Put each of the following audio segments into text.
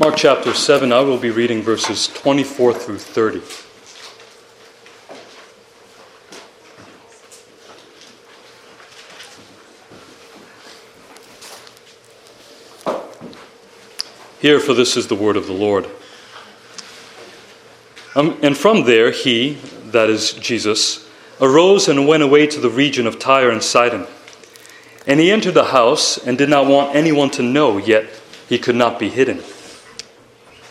Mark chapter 7, I will be reading verses 24 through 30. Here, for this is the word of the Lord. Um, and from there, he, that is Jesus, arose and went away to the region of Tyre and Sidon. And he entered the house and did not want anyone to know, yet he could not be hidden.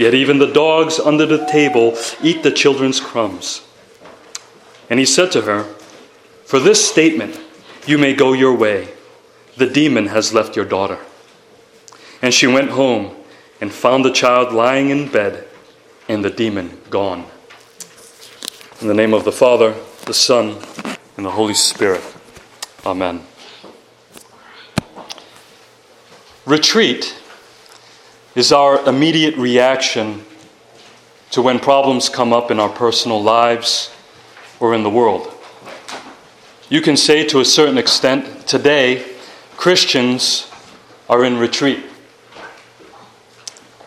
Yet even the dogs under the table eat the children's crumbs. And he said to her, For this statement you may go your way. The demon has left your daughter. And she went home and found the child lying in bed and the demon gone. In the name of the Father, the Son, and the Holy Spirit. Amen. Retreat is our immediate reaction to when problems come up in our personal lives or in the world. You can say to a certain extent, today, Christians are in retreat.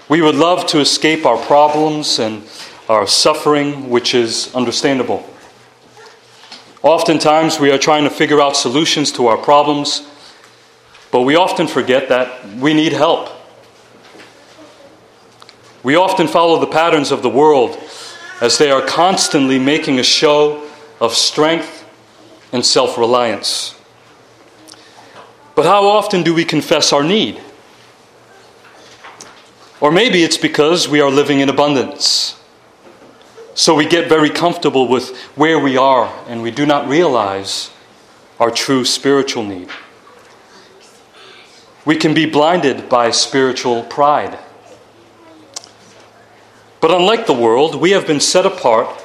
We would love to escape our problems and our suffering, which is understandable. Oftentimes, we are trying to figure out solutions to our problems, but we often forget that we need help. We often follow the patterns of the world as they are constantly making a show of strength and self reliance. But how often do we confess our need? Or maybe it's because we are living in abundance. So we get very comfortable with where we are and we do not realize our true spiritual need. We can be blinded by spiritual pride. But unlike the world, we have been set apart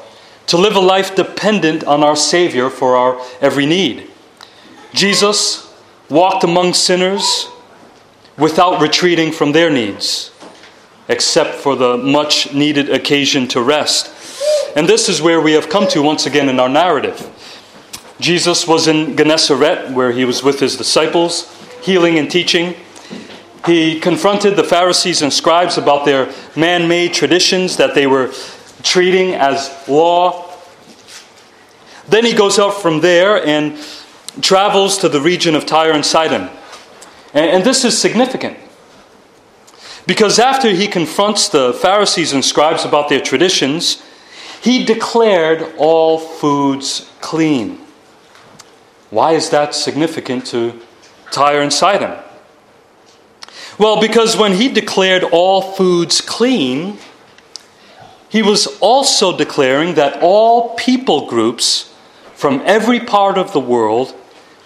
to live a life dependent on our Savior for our every need. Jesus walked among sinners without retreating from their needs, except for the much needed occasion to rest. And this is where we have come to once again in our narrative. Jesus was in Gennesaret, where he was with his disciples, healing and teaching. He confronted the Pharisees and scribes about their man made traditions that they were treating as law. Then he goes out from there and travels to the region of Tyre and Sidon. And, this is significant. Because after he confronts the Pharisees and scribes about their traditions, he declared all foods clean. Why is that significant to Tyre and Sidon? Well, because when he declared all foods clean, he was also declaring that all people groups from every part of the world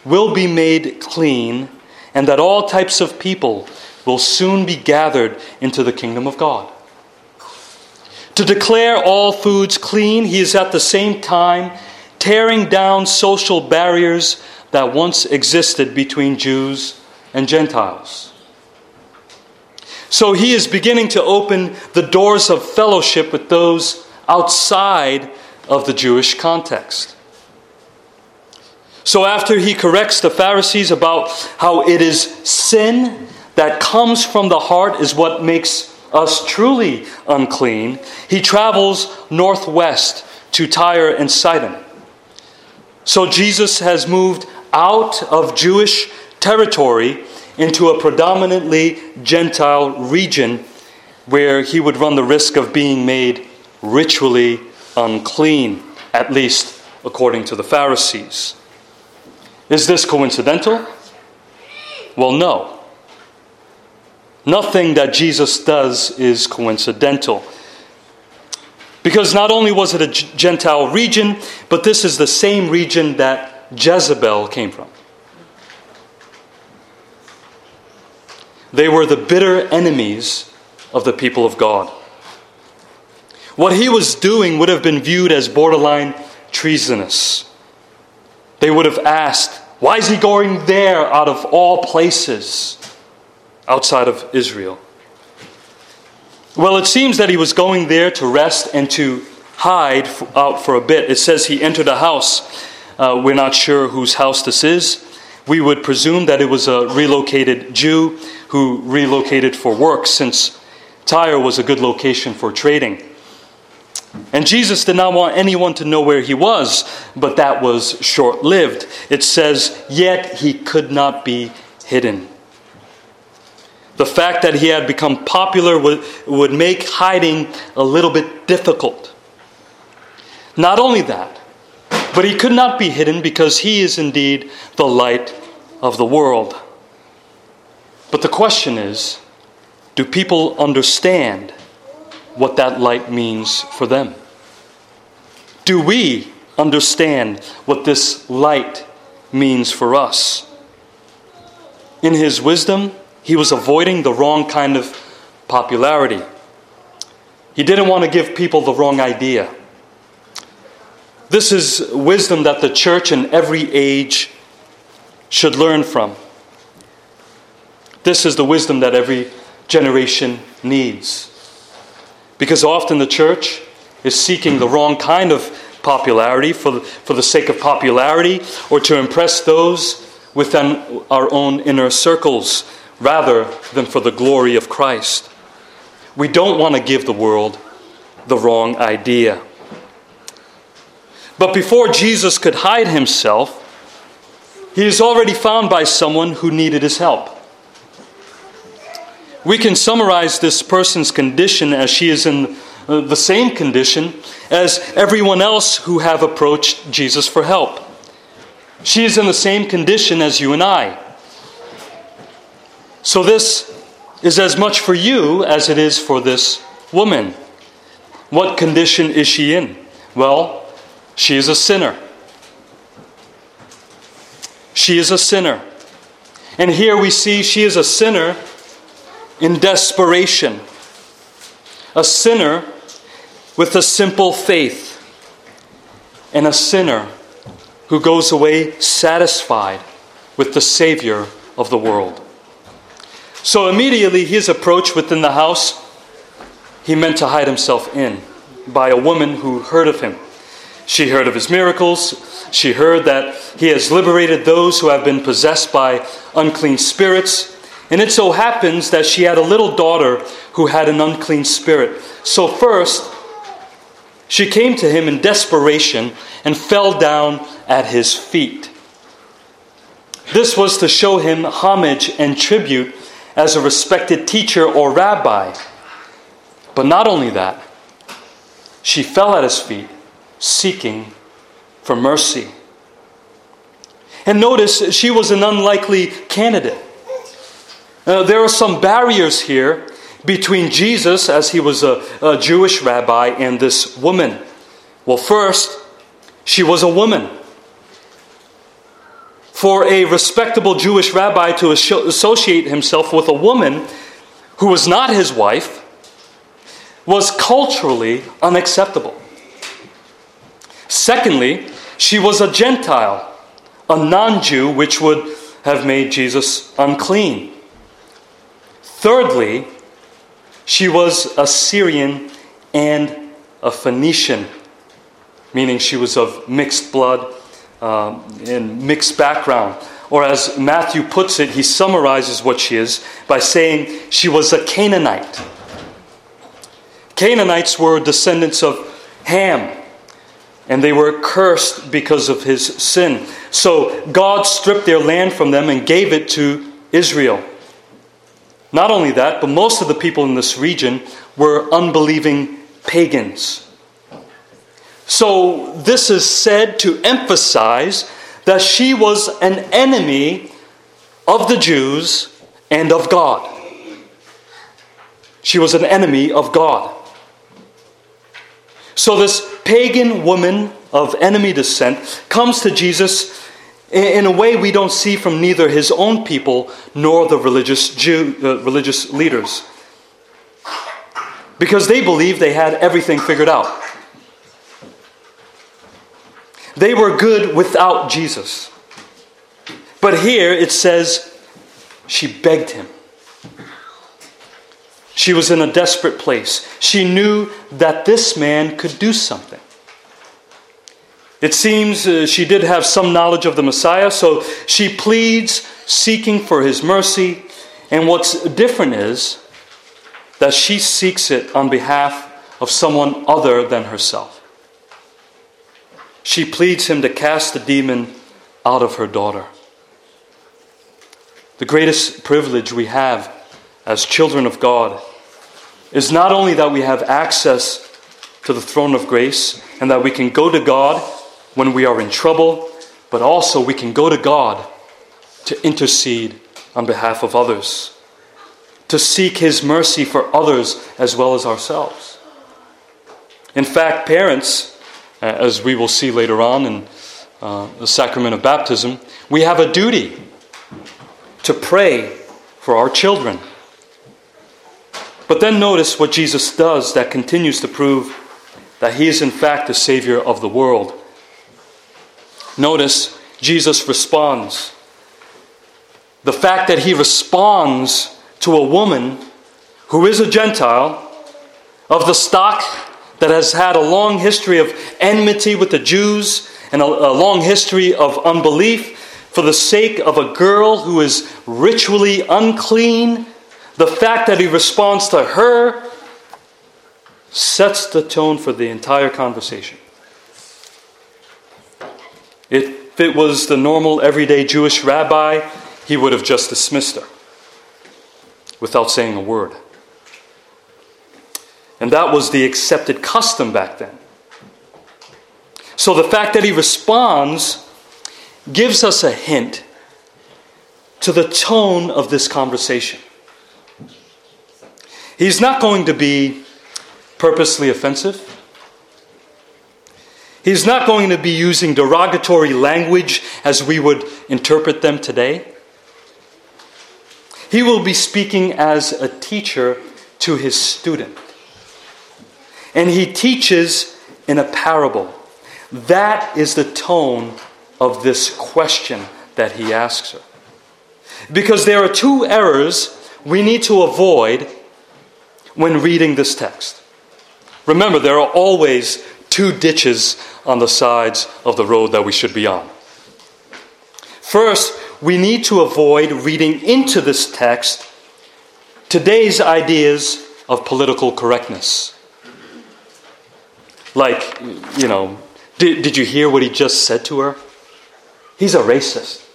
will be made clean, and that all types of people will soon be gathered into the kingdom of God. To declare all foods clean, he is at the same time tearing down social barriers that once existed between Jews and Gentiles. So he is beginning to open the doors of fellowship with those outside of the Jewish context. So after he corrects the Pharisees about how it is sin that comes from the heart is what makes us truly unclean, he travels northwest to Tyre and Sidon. So Jesus has moved out of Jewish territory into a predominantly Gentile region where he would run the risk of being made ritually unclean, at least according to the Pharisees. Is this coincidental? Well, no. Nothing that Jesus does is coincidental. Because not only was it a Gentile region, but this is the same region that Jezebel came from. They were the bitter enemies of the people of God. What he was doing would have been viewed as borderline treasonous. They would have asked, Why is he going there out of all places outside of Israel? Well, it seems that he was going there to rest and to hide out for a bit. It says he entered a house. Uh, we're not sure whose house this is. We would presume that it was a relocated Jew who relocated for work, since Tyre was a good location for trading. And Jesus did not want anyone to know where he was, but that was short lived. It says, Yet he could not be hidden. The fact that he had become popular would, would make hiding a little bit difficult. Not only that, but he could not be hidden because he is indeed the light of the world. But the question is do people understand what that light means for them? Do we understand what this light means for us? In his wisdom, he was avoiding the wrong kind of popularity. He didn't want to give people the wrong idea. This is wisdom that the church in every age should learn from. This is the wisdom that every generation needs. Because often the church is seeking the wrong kind of popularity for for the sake of popularity or to impress those within our own inner circles rather than for the glory of Christ. We don't want to give the world the wrong idea. But before Jesus could hide himself, he is already found by someone who needed his help. We can summarize this person's condition as she is in uh, the same condition as everyone else who have approached Jesus for help. She is in the same condition as you and I. So, this is as much for you as it is for this woman. What condition is she in? Well, she is a sinner. She is a sinner. And here we see she is a sinner in desperation, a sinner with a simple faith, and a sinner who goes away satisfied with the Savior of the world. So immediately his approach within the house, he meant to hide himself in by a woman who heard of him. She heard of his miracles. She heard that he has liberated those who have been possessed by unclean spirits. And it so happens that she had a little daughter who had an unclean spirit. So, first, she came to him in desperation and fell down at his feet. This was to show him homage and tribute as a respected teacher or rabbi. But not only that, she fell at his feet seeking for mercy. And notice, she was an unlikely candidate. Uh, there are some barriers here between Jesus, as he was a, a Jewish rabbi, and this woman. Well, first, she was a woman. For a respectable Jewish rabbi to associate himself with a woman who was not his wife was culturally unacceptable. Secondly, she was a Gentile, a non Jew, which would have made Jesus unclean. Thirdly, she was a Syrian and a Phoenician, meaning she was of mixed blood um, and mixed background. Or as Matthew puts it, he summarizes what she is by saying she was a Canaanite. Canaanites were descendants of Ham, and they were cursed because of his sin. So God stripped their land from them and gave it to Israel. Not only that, but most of the people in this region were unbelieving pagans. So this is said to emphasize that she was an enemy of the Jews and of God. She was an enemy of God. So this pagan woman of enemy descent comes to Jesus in a way we don't see from neither his own people nor the religious Jew, uh, religious leaders. because they believed they had everything figured out. They were good without Jesus. But here it says she begged him. She was in a desperate place. She knew that this man could do something. It seems uh, she did have some knowledge of the Messiah, so she pleads, seeking for his mercy. And what's different is that she seeks it on behalf of someone other than herself. She pleads him to cast the demon out of her daughter. The greatest privilege we have as children of God is not only that we have access to the throne of grace and that we can go to God when we are in trouble, but also we can go to God to intercede on behalf of others, to seek His mercy for others as well as ourselves. In fact, parents, uh, as we will see later on in uh, the sacrament of baptism, we have a duty to pray for our children. But then notice what Jesus does that continues to prove that he is in fact the Savior of the world. Notice Jesus responds. The fact that he responds to a woman who is a Gentile of the stock that has had a long history of enmity with the Jews and a, a long history of unbelief for the sake of a girl who is ritually unclean, the fact that he responds to her sets the tone for the entire conversation. If it was the normal, everyday Jewish rabbi, he would have just dismissed her without saying a word. And that was the accepted custom back then. So the fact that he responds gives us a hint to the tone of this conversation. He's not going to be purposely offensive. He's not going to be using derogatory language as we would interpret them today. He will be speaking as a teacher to his student. And he teaches in a parable. That is the tone of this question that he asks her. Because there are two errors we need to avoid when reading this text. Remember, there are always two ditches on the sides of the road that we should be on. First, we need to avoid reading into this text today's ideas of political correctness. Like, you know, did, did you hear what he just said to her? He's a racist.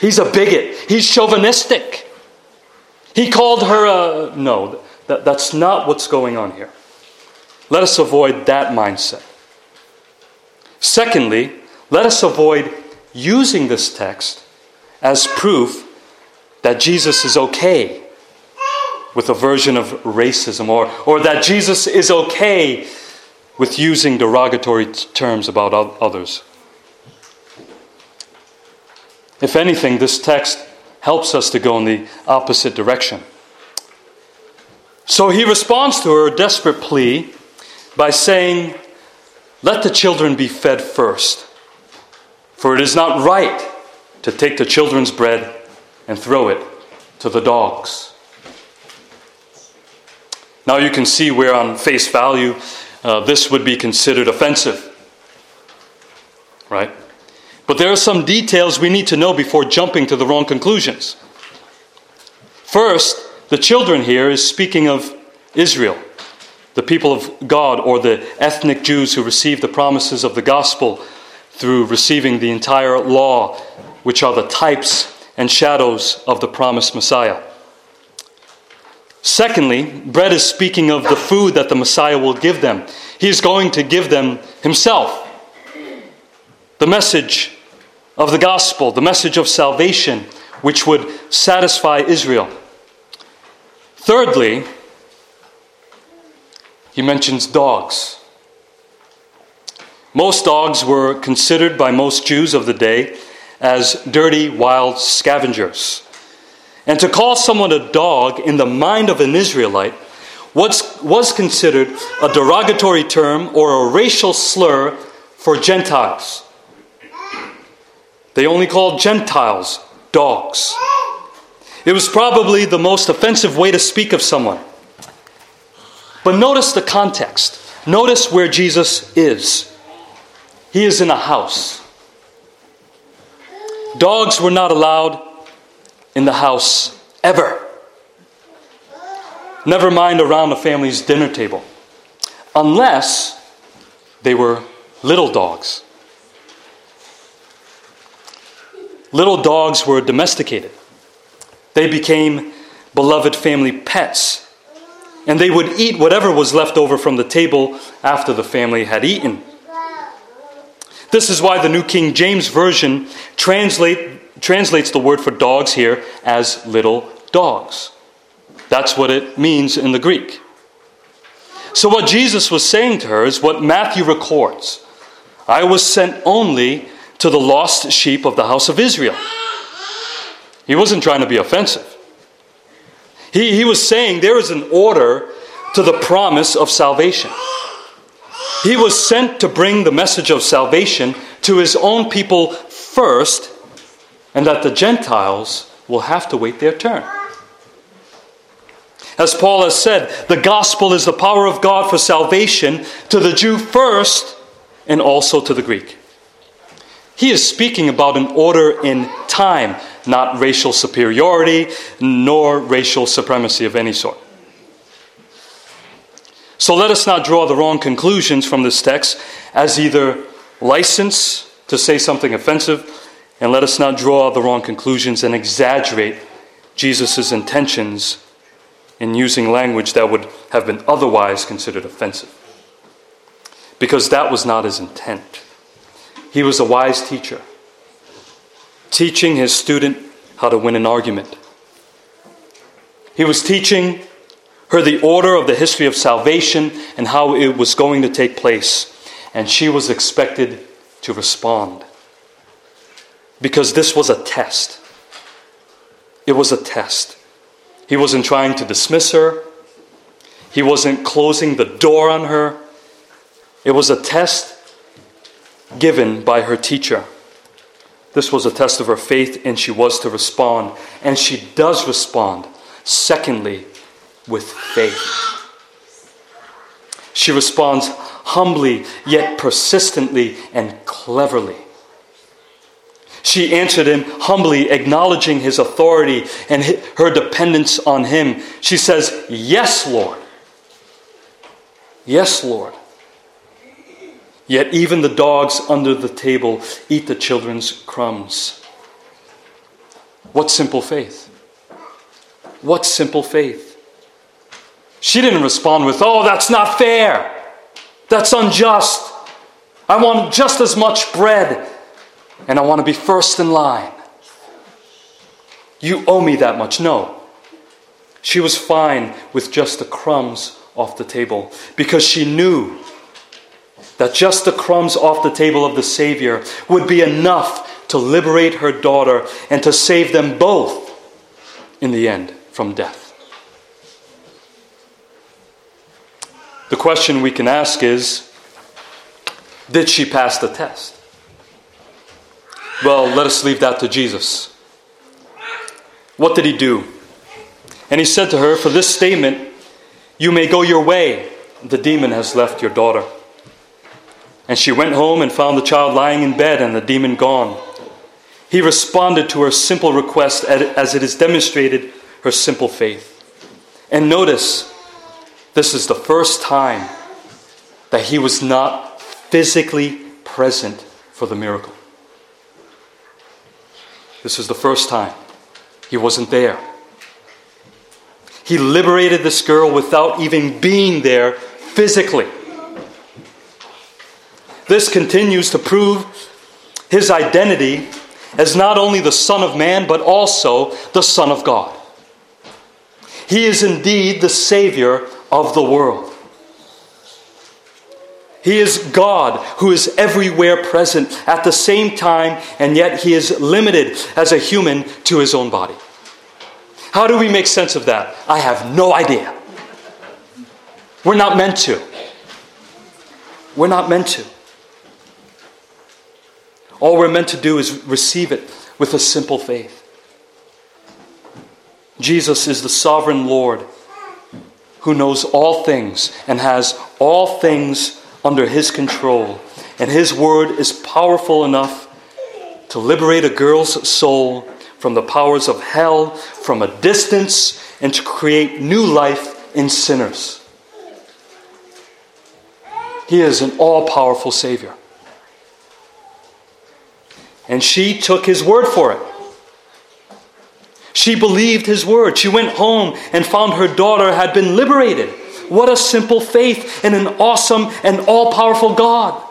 He's a bigot. He's chauvinistic. He called her a. No, that, that's not what's going on here. Let us avoid that mindset. Secondly, let us avoid using this text as proof that Jesus is okay with a version of racism or, or that Jesus is okay with using derogatory terms about others. If anything, this text helps us to go in the opposite direction. So he responds to her desperate plea by saying, Let the children be fed first, for it is not right to take the children's bread and throw it to the dogs. Now you can see where, on face value, uh, this would be considered offensive. Right? But there are some details we need to know before jumping to the wrong conclusions. First, the children here is speaking of Israel, the people of God, or the ethnic Jews who received the promises of the gospel through receiving the entire law, which are the types and shadows of the promised Messiah. Secondly, bread is speaking of the food that the Messiah will give them. He is going to give them himself. The message of the gospel, the message of salvation, which would satisfy Israel. Thirdly, he mentions dogs. Most dogs were considered by most Jews of the day as dirty, wild scavengers. And to call someone a dog in the mind of an Israelite was, was considered a derogatory term or a racial slur for Gentiles. They only called Gentiles dogs. It was probably the most offensive way to speak of someone. But notice the context. Notice where Jesus is. He is in a house. Dogs were not allowed in the house ever. Never mind around a family's dinner table, unless they were little dogs. Little dogs were domesticated. They became beloved family pets. And they would eat whatever was left over from the table after the family had eaten. This is why the New King James Version translate, translates the word for dogs here as little dogs. That's what it means in the Greek. So, what Jesus was saying to her is what Matthew records I was sent only to the lost sheep of the house of Israel. He wasn't trying to be offensive. He, he was saying there is an order to the promise of salvation. He was sent to bring the message of salvation to his own people first, and that the Gentiles will have to wait their turn. As Paul has said, the gospel is the power of God for salvation to the Jew first and also to the Greek. He is speaking about an order in time, not racial superiority nor racial supremacy of any sort. So let us not draw the wrong conclusions from this text as either license to say something offensive, and let us not draw the wrong conclusions and exaggerate Jesus' intentions in using language that would have been otherwise considered offensive. Because that was not his intent. He was a wise teacher, teaching his student how to win an argument. He was teaching her the order of the history of salvation and how it was going to take place. And she was expected to respond. Because this was a test. It was a test. He wasn't trying to dismiss her, he wasn't closing the door on her. It was a test given by her teacher. This was a test of her faith, and she was to respond. And she does respond. Secondly, with faith. She responds humbly, yet persistently and cleverly. She answered him humbly, acknowledging his authority and her dependence on him. She says, Yes, Lord. Yes, Lord. Yet even the dogs under the table eat the children's crumbs. What simple faith! What simple faith! She didn't respond with, Oh, that's not fair. That's unjust. I want just as much bread and I want to be first in line. You owe me that much. No. She was fine with just the crumbs off the table because she knew that just the crumbs off the table of the Savior would be enough to liberate her daughter and to save them both in the end from death. The question we can ask is Did she pass the test? Well, let us leave that to Jesus. What did he do? And he said to her, For this statement, you may go your way. The demon has left your daughter. And she went home and found the child lying in bed and the demon gone. He responded to her simple request as it is demonstrated her simple faith. And notice, this is the first time that he was not physically present for the miracle. This is the first time he wasn't there. He liberated this girl without even being there physically. This continues to prove his identity as not only the Son of Man, but also the Son of God. He is indeed the Savior of the world. He is God who is everywhere present at the same time, and yet he is limited as a human to his own body. How do we make sense of that? I have no idea. We're not meant to. We're not meant to. All we're meant to do is receive it with a simple faith. Jesus is the sovereign Lord who knows all things and has all things under his control. And his word is powerful enough to liberate a girl's soul from the powers of hell from a distance and to create new life in sinners. He is an all powerful Savior. And she took his word for it. She believed his word. She went home and found her daughter had been liberated. What a simple faith in an awesome and all powerful God.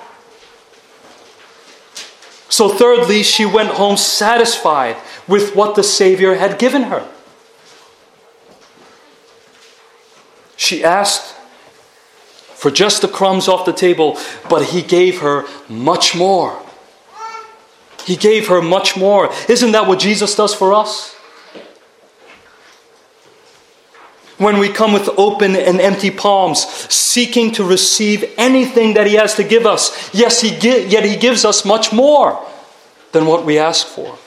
So, thirdly, she went home satisfied with what the Savior had given her. She asked for just the crumbs off the table, but he gave her much more. He gave her much more. Isn't that what Jesus does for us? When we come with open and empty palms, seeking to receive anything that He has to give us, yes, he yet He gives us much more than what we ask for,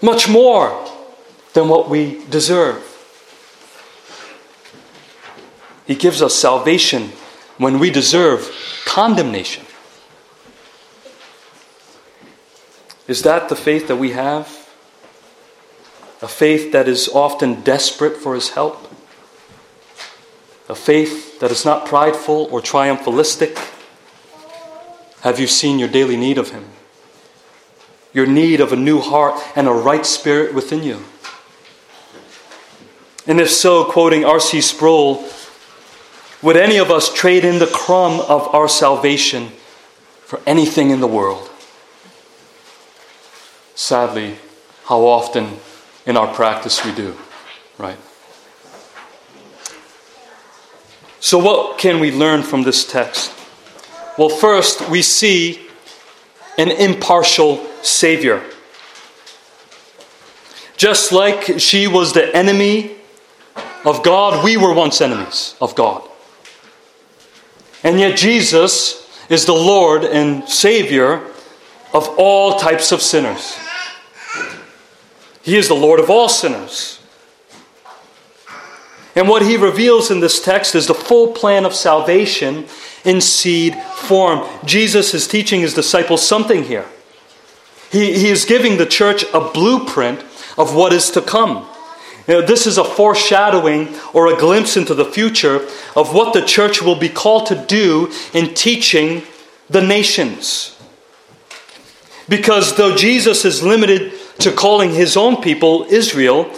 much more than what we deserve. He gives us salvation when we deserve condemnation. Is that the faith that we have? A faith that is often desperate for His help? A faith that is not prideful or triumphalistic? Have you seen your daily need of Him? Your need of a new heart and a right spirit within you? And if so, quoting R.C. Sproul, would any of us trade in the crumb of our salvation for anything in the world? Sadly, how often in our practice we do, right? So, what can we learn from this text? Well, first, we see an impartial Savior. Just like she was the enemy of God, we were once enemies of God. And yet, Jesus is the Lord and Savior of all types of sinners. He is the Lord of all sinners. And what he reveals in this text is the full plan of salvation in seed form. Jesus is teaching his disciples something here. He, he is giving the church a blueprint of what is to come. You know, this is a foreshadowing or a glimpse into the future of what the church will be called to do in teaching the nations. Because though Jesus is limited to calling his own people Israel,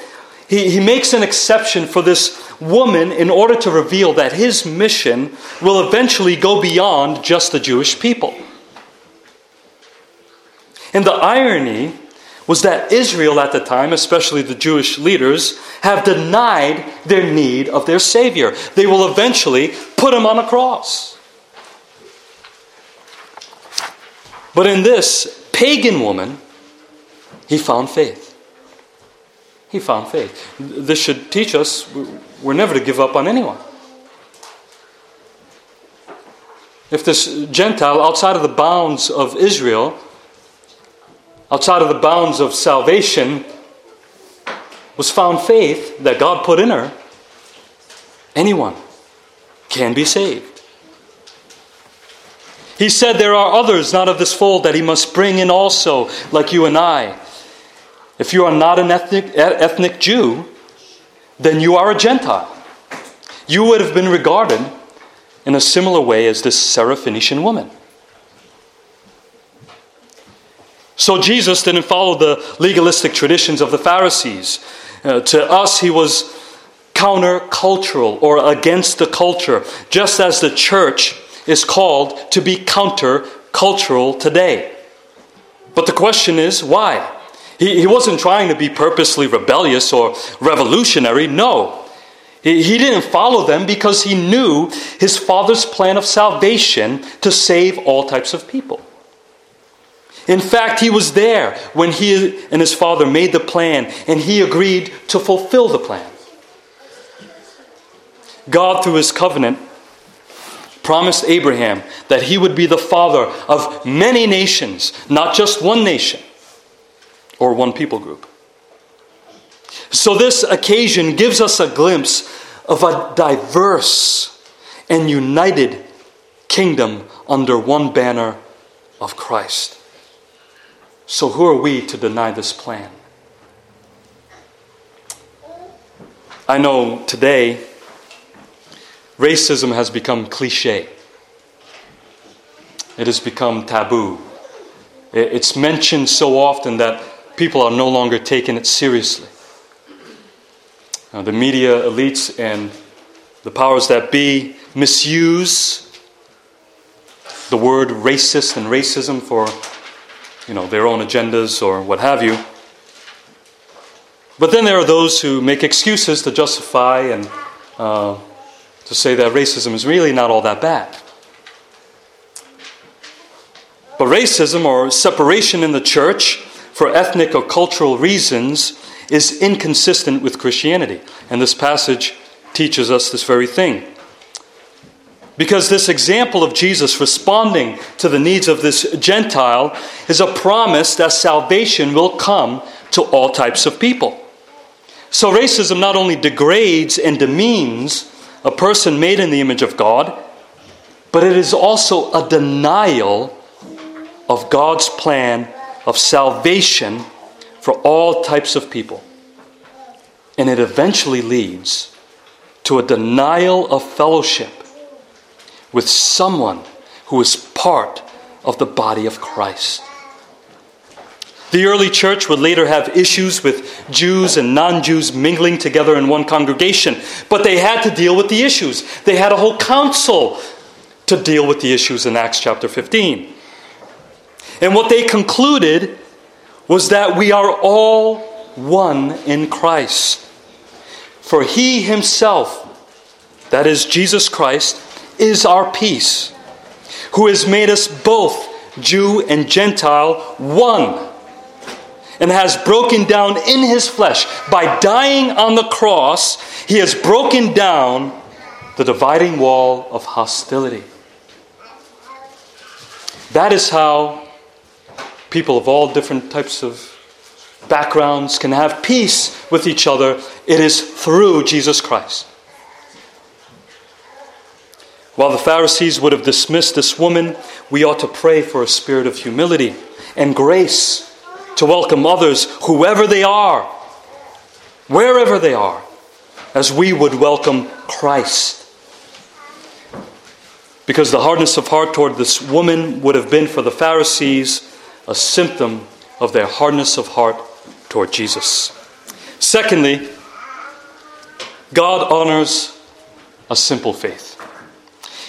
he, he makes an exception for this woman in order to reveal that his mission will eventually go beyond just the Jewish people. And the irony was that Israel at the time, especially the Jewish leaders, have denied their need of their Savior. They will eventually put him on a cross. But in this pagan woman, he found faith. He found faith. This should teach us we're never to give up on anyone. If this Gentile outside of the bounds of Israel, outside of the bounds of salvation, was found faith that God put in her, anyone can be saved. He said there are others not of this fold that he must bring in also, like you and I. If you are not an ethnic, ethnic Jew, then you are a Gentile. You would have been regarded in a similar way as this Syrophoenician woman. So Jesus didn't follow the legalistic traditions of the Pharisees. Uh, to us, he was countercultural or against the culture, just as the church is called to be countercultural today. But the question is, why? He, he wasn't trying to be purposely rebellious or revolutionary. No. He, he didn't follow them because he knew his father's plan of salvation to save all types of people. In fact, he was there when he and his father made the plan, and he agreed to fulfill the plan. God, through his covenant, promised Abraham that he would be the father of many nations, not just one nation or one people group. So, this occasion gives us a glimpse of a diverse and united kingdom under one banner of Christ. So, who are we to deny this plan? I know today racism has become cliche. It has become taboo. It's mentioned so often that people are no longer taking it seriously. Now, the media elites and the powers that be misuse the word racist and racism for you know, their own agendas or what have you. But then there are those who make excuses to justify and uh, to say that racism is really not all that bad. But racism or separation in the church for ethnic or cultural reasons is inconsistent with Christianity. And this passage teaches us this very thing. Because this example of Jesus responding to the needs of this Gentile is a promise that salvation will come to all types of people. So racism not only degrades and demeans a person made in the image of God, but it is also a denial of God's plan of salvation for all types of people. And it eventually leads to a denial of fellowship with someone who is part of the body of Christ. The early church would later have issues with Jews and non Jews mingling together in one congregation, but they had to deal with the issues. They had a whole council to deal with the issues in Acts chapter 15. And what they concluded was that we are all one in Christ. For he himself, that is Jesus Christ, is our peace, who has made us both Jew and Gentile one, and has broken down in his flesh. By dying on the cross, he has broken down the dividing wall of hostility. That is how people of all different types of backgrounds can have peace with each other. It is through Jesus Christ. While the Pharisees would have dismissed this woman, we ought to pray for a spirit of humility and grace to welcome others, whoever they are, wherever they are, as we would welcome Christ. Because the hardness of heart toward this woman would have been for the Pharisees a symptom of their hardness of heart toward Jesus. Secondly, God honors a simple faith.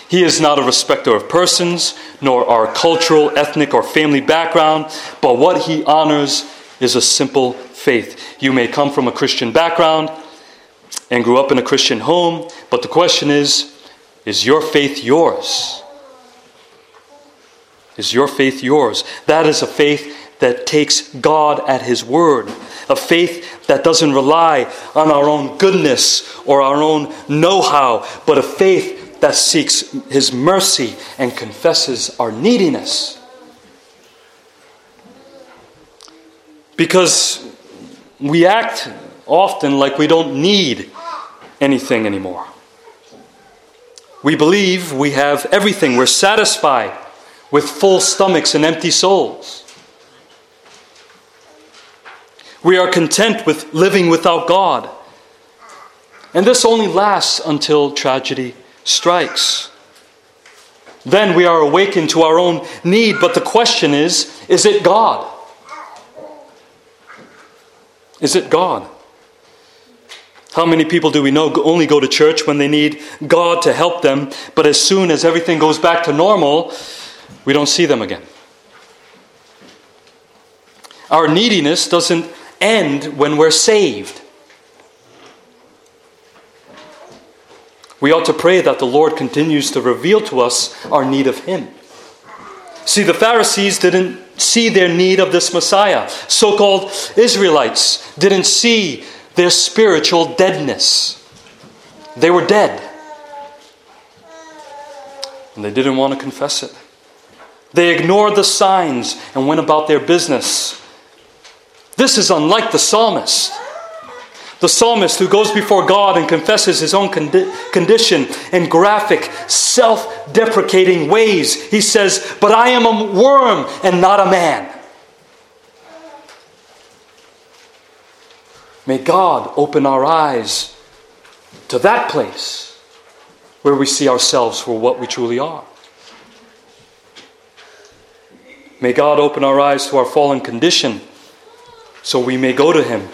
He is not a respecter of persons, nor our cultural, ethnic, or family background, but what he honors is a simple faith. You may come from a Christian background and grew up in a Christian home, but the question is is your faith yours? Is your faith yours? That is a faith that takes God at His word, a faith that doesn't rely on our own goodness or our own know how, but a faith that seeks His mercy and confesses our neediness. Because we act often like we don't need anything anymore. We believe we have everything, we're satisfied with full stomachs and empty souls. We are content with living without God. And this only lasts until tragedy strikes. Then we are awakened to our own need, but the question is is it God? Is it God? How many people do we know only go to church when they need God to help them, but as soon as everything goes back to normal, we don't see them again? Our neediness doesn't end when we're saved. We ought to pray that the Lord continues to reveal to us our need of Him. See, the Pharisees didn't see their need of this Messiah. So called Israelites didn't see their spiritual deadness. They were dead. and they didn't want to confess it. They ignored the signs and went about their business. This is unlike the psalmist. The psalmist who goes before God and confesses his own condi- condition in graphic, self deprecating ways. He says, But I am a worm and not a man. May God open our eyes to that place where we see ourselves for what we truly are. May God open our eyes to our fallen condition so we may go to Him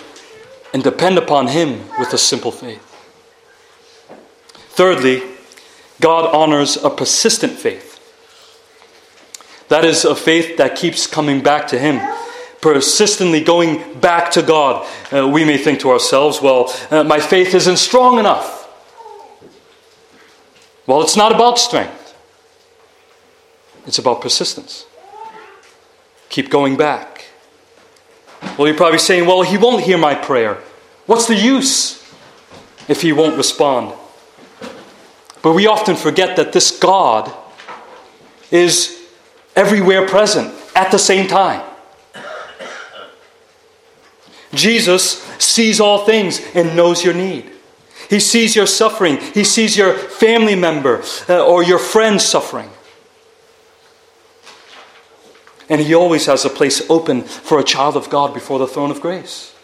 and depend upon Him with a simple faith. Thirdly, God honors a persistent faith. That is a faith that keeps coming back to Him, persistently going back to God. Uh, we may think to ourselves, well, uh, my faith isn't strong enough. Well, it's not about strength, it's about persistence. Keep going back. Well, you're probably saying, well, he won't hear my prayer. What's the use if he won't respond? But we often forget that this God is everywhere present at the same time. Jesus sees all things and knows your need. He sees your suffering. He sees your family member uh, or your friend suffering. And He always has a place open for a child of God before the throne of grace.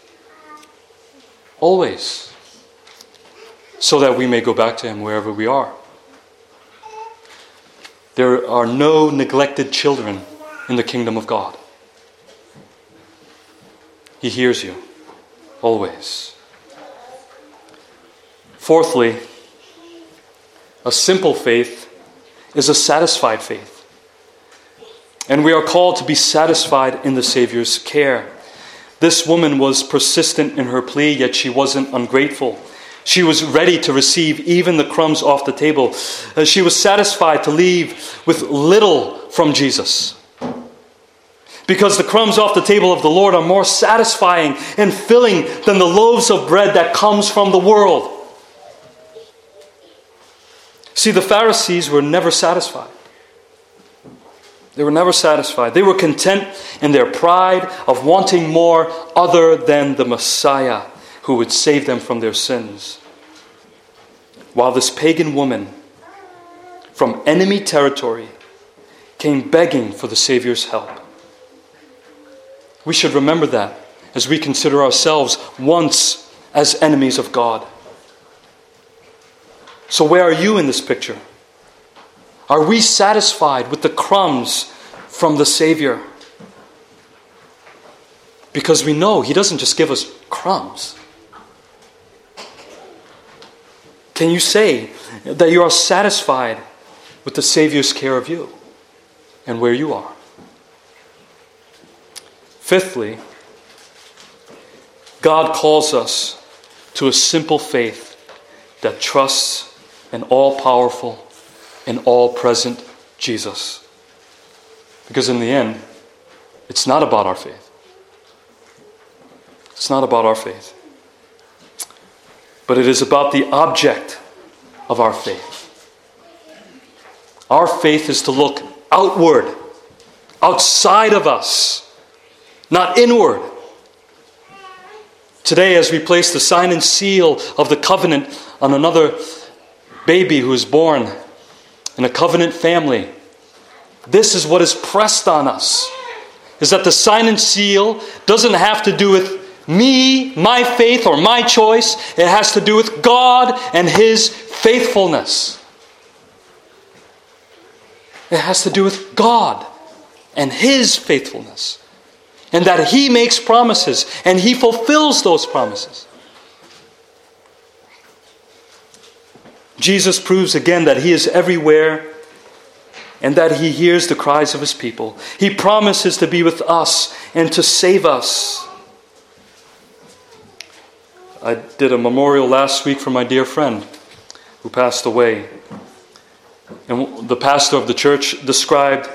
Always. So that we may go back to Him wherever we are. There are no neglected children in the kingdom of God. He hears you, always. Fourthly, a simple faith is a satisfied faith. And we are called to be satisfied in the Savior's care. This woman was persistent in her plea, yet she wasn't ungrateful. She was ready to receive even the crumbs off the table. Uh, she was satisfied to leave with little from Jesus. Because the crumbs off the table of the Lord are more satisfying and filling than the loaves of bread that comes from the world. See, the Pharisees were never satisfied. They were never satisfied. They were content in their pride of wanting more other than the Messiah who would save them from their sins. While this pagan woman from enemy territory came begging for the Savior's help. We should remember that as we consider ourselves once as enemies of God. So, where are you in this picture? Are we satisfied with the crumbs from the Savior? Because we know He doesn't just give us crumbs. Can you say that you are satisfied with the Savior's care of you and where you are? Fifthly, God calls us to a simple faith that trusts an all powerful and all present Jesus. Because in the end, it's not about our faith. It's not about our faith. But it is about the object of our faith. Our faith is to look outward, outside of us, not inward. Today, as we place the sign and seal of the covenant on another baby who is born, in a covenant family, this is what is pressed on us is that the sign and seal doesn't have to do with me, my faith, or my choice. It has to do with God and His faithfulness. It has to do with God and His faithfulness. And that He makes promises and He fulfills those promises. Jesus proves again that he is everywhere and that he hears the cries of his people. He promises to be with us and to save us. I did a memorial last week for my dear friend who passed away. And the pastor of the church described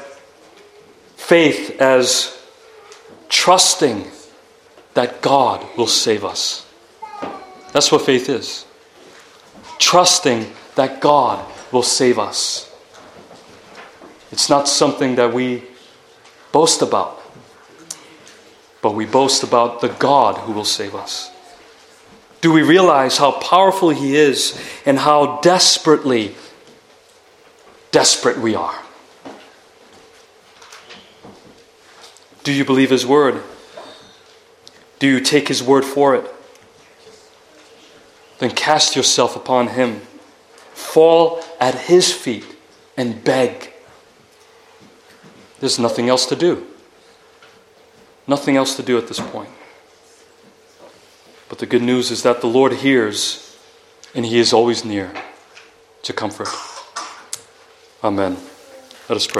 faith as trusting that God will save us. That's what faith is trusting that God will save us. It's not something that we boast about, but we boast about the God who will save us. Do we realize how powerful He is and how desperately desperate we are? Do you believe His word? Do you take His word for it? Then cast yourself upon Him. Fall at His feet and beg. There's nothing else to do. Nothing else to do at this point. But the good news is that the Lord hears and He is always near to comfort. Amen. Let us pray.